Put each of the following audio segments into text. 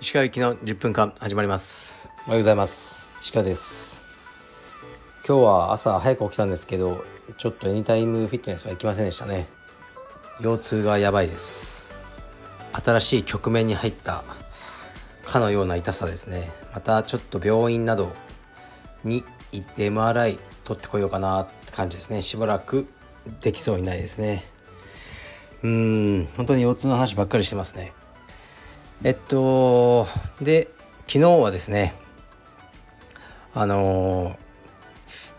石川行きの10分間始まります。おはようございます。石川です。今日は朝早く起きたんですけどちょっとエニタイムフィットネスは行きませんでしたね。腰痛がやばいです。新しい局面に入ったかのような痛さですね。またちょっと病院などに行って MRI 取ってこようかなって感じですね。しばらくできそうにないですね。うん本当に腰痛の話ばっかりしてますね。えっとで昨日はですねあの、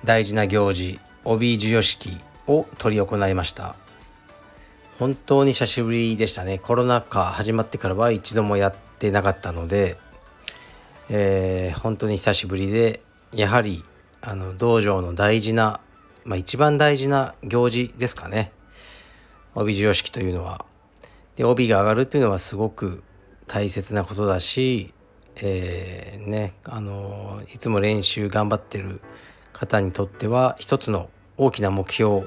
大事な行事帯授与式を執り行いました。本当に久しぶりでしたね。コロナ禍始まってからは一度もやってなかったので、えー、本当に久しぶりでやはりあの道場の大事な、まあ、一番大事な行事ですかね帯授与式というのは。で帯が上がるっていうのはすごく大切なことだし、えー、ねあのいつも練習頑張ってる方にとっては一つの大きな目標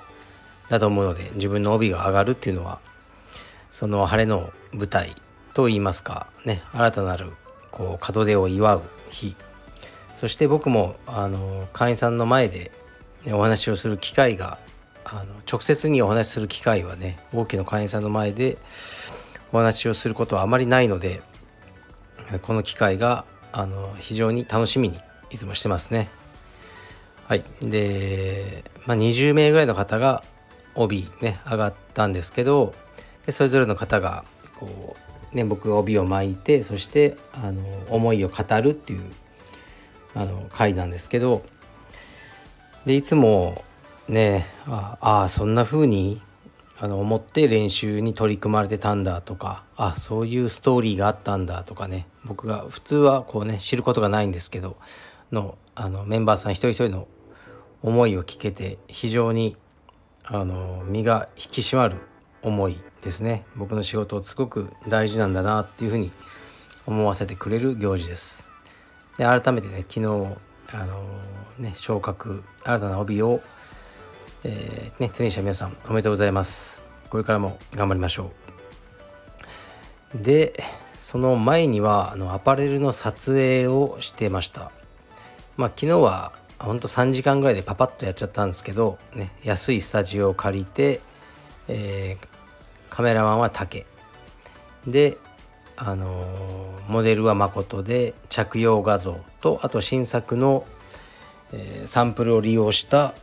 だと思うので自分の帯が上がるっていうのはその晴れの舞台といいますかね新たなるこう門出を祝う日そして僕もあの会員さんの前で、お話をする機会があの直接にお話しする機会はね大きな会員さんの前でお話をすることはあまりないのでこの機会があの非常に楽しみにいつもしてますね。はい、で、まあ、20名ぐらいの方が帯ね上がったんですけどでそれぞれの方がこう、ね、僕が帯を巻いてそしてあの思いを語るっていうあの回なんですけどでいつもねああそんな風にあの思って練習に取り組まれてたんだとかあそういうストーリーがあったんだとかね僕が普通はこうね知ることがないんですけどのあのメンバーさん一人一人の思いを聞けて非常にあの身が引き締まる思いですね僕の仕事をすごく大事なんだなっていうふうに思わせてくれる行事です。で改めてね昨日あのね昇格新たな帯をえー、ね、テニスの皆さんおめでとうございます。これからも頑張りましょう。で、その前にはあのアパレルの撮影をしてました。まあ昨日はほんと3時間ぐらいでパパッとやっちゃったんですけど、ね、安いスタジオを借りて、えー、カメラマンは竹で、あの、モデルは誠で着用画像とあと新作の、えー、サンプルを利用した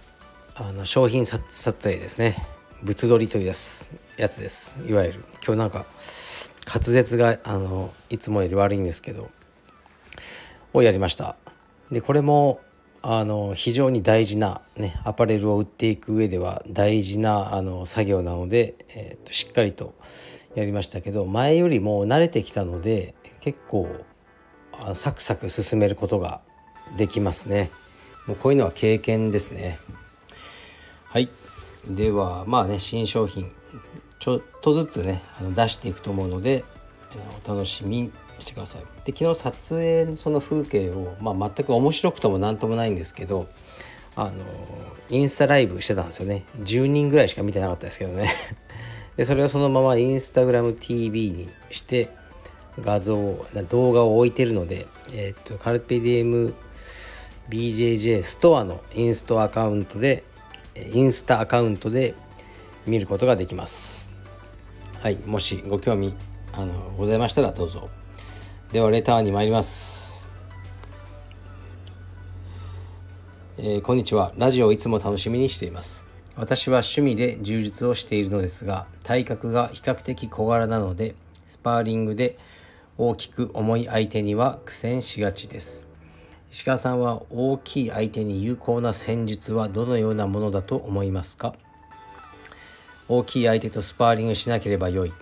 あの商品撮影ですね。物撮りというやつです。いわゆる今日なんか滑舌があのいつもより悪いんですけどをやりました。でこれもあの非常に大事な、ね、アパレルを売っていく上では大事なあの作業なので、えー、としっかりとやりましたけど前よりも慣れてきたので結構サクサク進めることができますね。もうこういうのは経験ですね。はい。ではまあね新商品ちょっとずつねあの出していくと思うのでお楽しみにしてください。で昨日撮影のその風景を、まあ、全く面白くとも何ともないんですけどあのインスタライブしてたんですよね。10人ぐらいしか見てなかったですけどね。でそれをそのままインスタグラム TV にして画像動画を置いてるので、えっ、とカルペディエム BJJ ストアのインストアカウントでインスタアカウントで見ることができます。はいもしご興味あのございましたらどうぞ。ではレターに参ります。えー、こんにちは。ラジオをいつも楽しみにしています。私は趣味で充実をしているのですが体格が比較的小柄なのでスパーリングで大きく重い相手には苦戦しがちです。石川さんは大きい相手に有効な戦術はどのようなものだと思いますか？大きい相手とスパーリングしなければよい。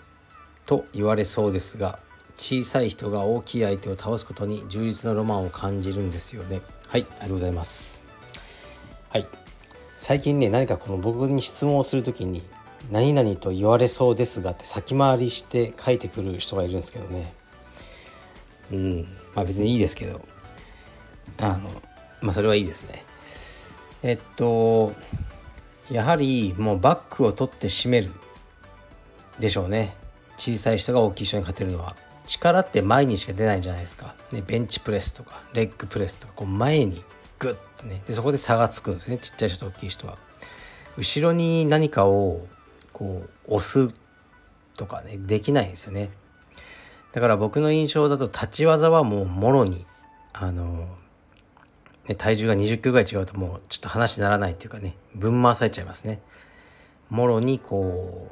と言われそうですが小さい人が大きい相手を倒すことに充実のロマンを感じるんですよね。はいありがとうございます。はい。最近ね何かこの僕に質問をする時に何々と言われそうですがって先回りして書いてくる人がいるんですけどね。うん。まあ別にいいですけど。あのまあそれはいいですね。えっとやはりもうバックを取って締めるでしょうね。小さい人が大きい人に勝てるのは。力って前にしか出ないんじゃないですか、ね、ベンチプレスとかレッグプレスとかこう前にグッとね。でそこで差がつくんですね。ちっちゃい人と大きい人は。後ろに何かをこう押すとかねできないんですよね。だから僕の印象だと立ち技はもうもろにあのね、体重が20キロぐらい違うともうちょっと話にならないっていうかね分回されちゃいますね。もろにこ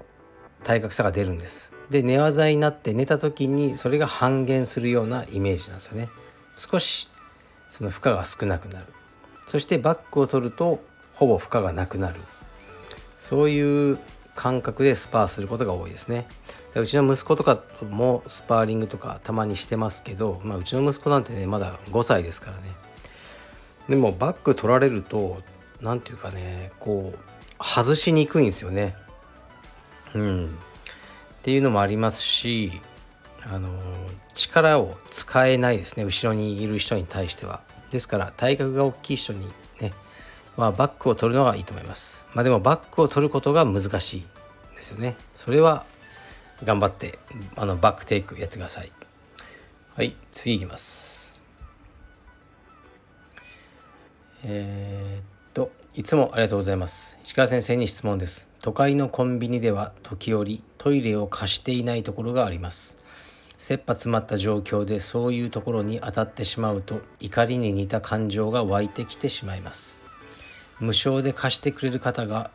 う体格差が出るんです。で寝技になって寝た時にそれが半減するようなイメージなんですよね。少しその負荷が少なくなる。そしてバックを取るとほぼ負荷がなくなる。そういう感覚でスパーすることが多いですね。うちの息子とかもスパーリングとかたまにしてますけど、まあ、うちの息子なんてねまだ5歳ですからね。でもバック取られると何て言うかねこう外しにくいんですよね。うん。っていうのもありますしあの力を使えないですね。後ろにいる人に対しては。ですから体格が大きい人にね、まあ、バックを取るのがいいと思います。まあでもバックを取ることが難しいですよね。それは頑張ってあのバックテイクやってください。はい次いきます。えー、っといつもありがとうございます。石川先生に質問です。都会のコンビニでは時折トイレを貸していないところがあります。切羽詰まった状況でそういうところに当たってしまうと怒りに似た感情が湧いてきてしまいます。無償で貸してくれる方が、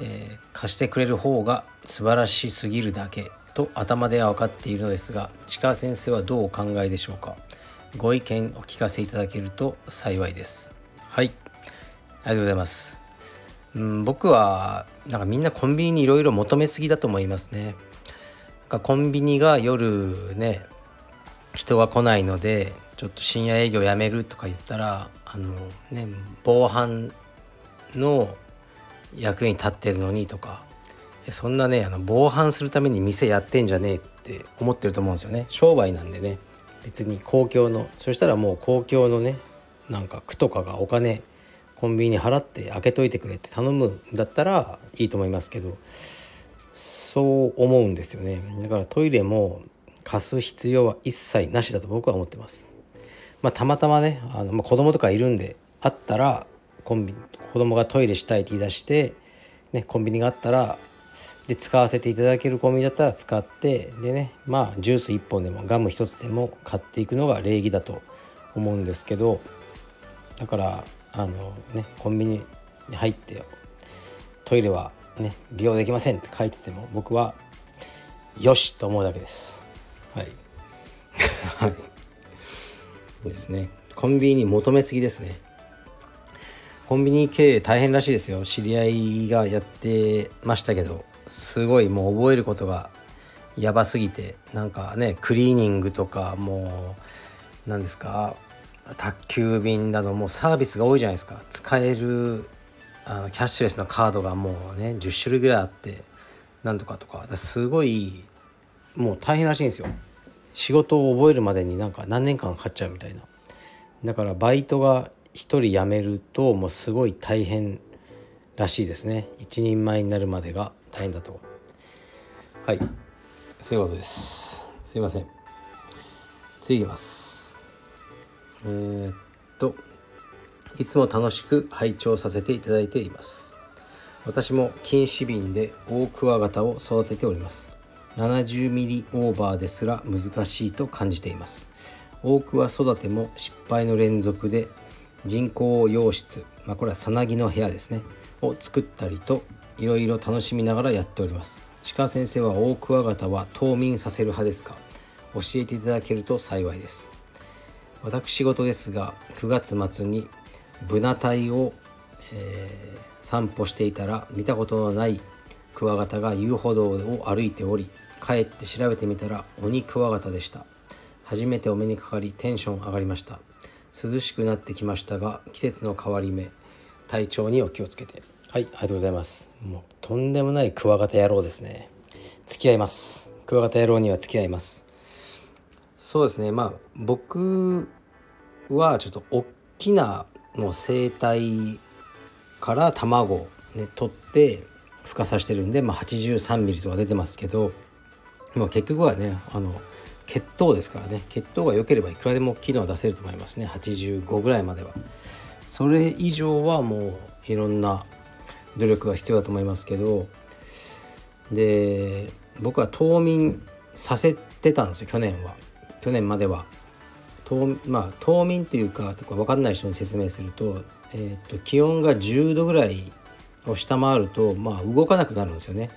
えー、貸してくれる方が素晴らしすぎるだけと頭では分かっているのですが市川先生はどうお考えでしょうか。ご意見お聞かせいただけると幸いです。はい。ありがとうございます。うん、僕はなんかみんなコンビニにいろいろ求めすぎだと思いますね。コンビニが夜ね人が来ないのでちょっと深夜営業やめるとか言ったらあのね防犯の役に立ってるのにとか。そんなねあの防犯するために店やってんじゃねえって思ってると思うんですよね。商売なんでね。別に公共のそしたらもう公共のねなんか区とかがお金コンビニに払って開けといてくれって頼むんだったらいいと思いますけど。そう思うんですよね。だからトイレも貸す必要は一切なしだと僕は思ってます。まあたまたまねあの、まあ、子供とかいるんであったらコンビニ子供がトイレしたいって言い出して、ね、コンビニがあったらで使わせていただけるコンビニだったら使ってでねまあジュース1本でもガム1つでも買っていくのが礼儀だと思うんですけどだからあのねコンビニに入ってトイレはね利用できませんって書いてても僕はよしと思うだけです。はい。はい。ですね。コンビニ求めすぎですね。コンビニ経営大変らしいですよ。知り合いがやってましたけどすごいもう覚えることがやばすぎてなんかねクリーニングとかもう何ですか宅急便などもうサービスが多いじゃないですか。使えるあのキャッシュレスのカードがもうね10種類ぐらいあってなんとかとか。すごいもう大変らしいんですよ。仕事を覚えるまでになんか何年間かかっちゃうみたいな。だからバイトが1人辞めるともうすごい大変らしいですね。一人前になるまでが大変だと。はい。そういうことです。すいません。次いきます。えー、っと。いつも楽しく拝聴させていただいています。私も禁止瓶でオオクワガタを育てております。70ミリオーバーですら難しいと感じています。オクワ育ても失敗の連続で人工洋室、まあ、これはさなぎの部屋ですね。を作ったりといろいろ楽しみながらやっております。鹿先生はオオクワガタは冬眠させる派ですか？教えていただけると幸いです。私事ですが9月末にブナ隊を、えー、散歩していたら見たことのないクワガタが遊歩道を歩いており帰って調べてみたら鬼クワガタでした。初めてお目にかかりテンション上がりました。涼しくなってきましたが季節の変わり目。体調にお気をつけて。はいありがとうございます。もうとんでもないクワガタ野郎ですね。付き合います。クワガタ野郎には付き合います。そうですね。まあ僕はちょっと大きなもう生態から卵ね、取って孵化させてるんで、まあ、83ミリとか出てますけどもう結局はねあの血糖ですからね。血糖が良ければいくらでも機能は出せると思いますね。85ぐらいまでは。それ以上はもういろんな努力が必要だと思いますけどで僕は冬眠させてたんですよ去年は。去年までは。冬,、まあ、冬眠っていうか分かんない人に説明すると,、えーと、気温が10度ぐらいを下回ると、まあ、動かなくなるんですよね。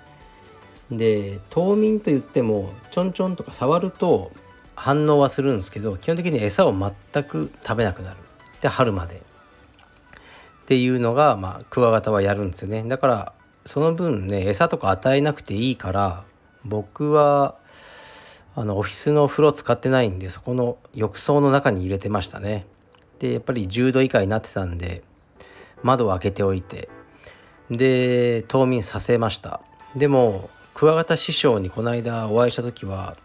で冬眠といってもちょんちょんとか触ると反応はするんですけど基本的に餌を全く食べなくなる。で春まで。っていうのが、まあ、クワガタはやるんですよね。だからその分ね餌とか与えなくていいから僕はあのオフィスの風呂使ってないんでそこの浴槽の中に入れてましたね。でやっぱり10度以下になってたんで窓を開けておいてで冬眠させました。でもクワガタ師匠にこの間お会いした時は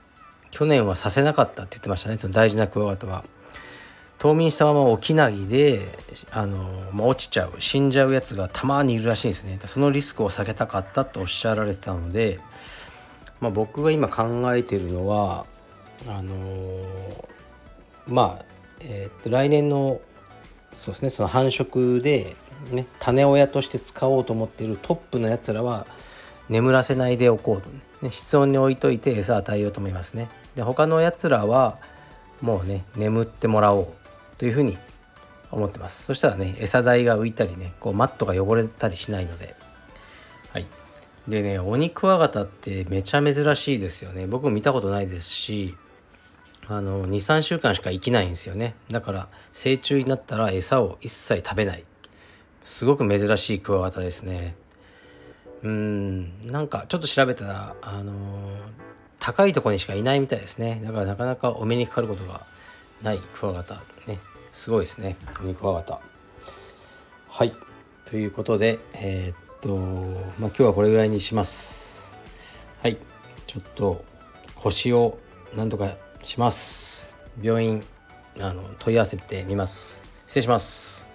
去年はさせなかったって言ってましたねその大事なクワガタは。冬眠したまま起きないであの、まあ、落ちちゃう死んじゃうやつがたまにいるらしいんですね。そのリスクを避けたかったとおっしゃられてたので、まあ、僕が今考えてるのはあのー、まあ、えー、っと来年のそうですねその繁殖で、ね、種親として使おうと思っているトップのやつらは眠らせないでおこうと、ね、室温に置いといて餌与えようと思いますね。で他のやつらはもうね眠ってもらおうというふうに思ってます。そしたらね餌代が浮いたりねこうマットが汚れたりしないので。はい。でねオニクワガタってめちゃ珍しいですよね。僕見たことないですしあの23週間しか生きないんですよね。だから成虫になったら餌を一切食べない。すごく珍しいクワガタですね。うんなんかちょっと調べたらあのー、高いとこにしかいないみたいですね。だからなかなかお目にかかることがないクワガタ。ねすごいですねオニクワガタ。はい。ということでえー、っとまあ今日はこれぐらいにします。はい。ちょっと腰をなんとかします。病院あの問い合わせてみます。失礼します。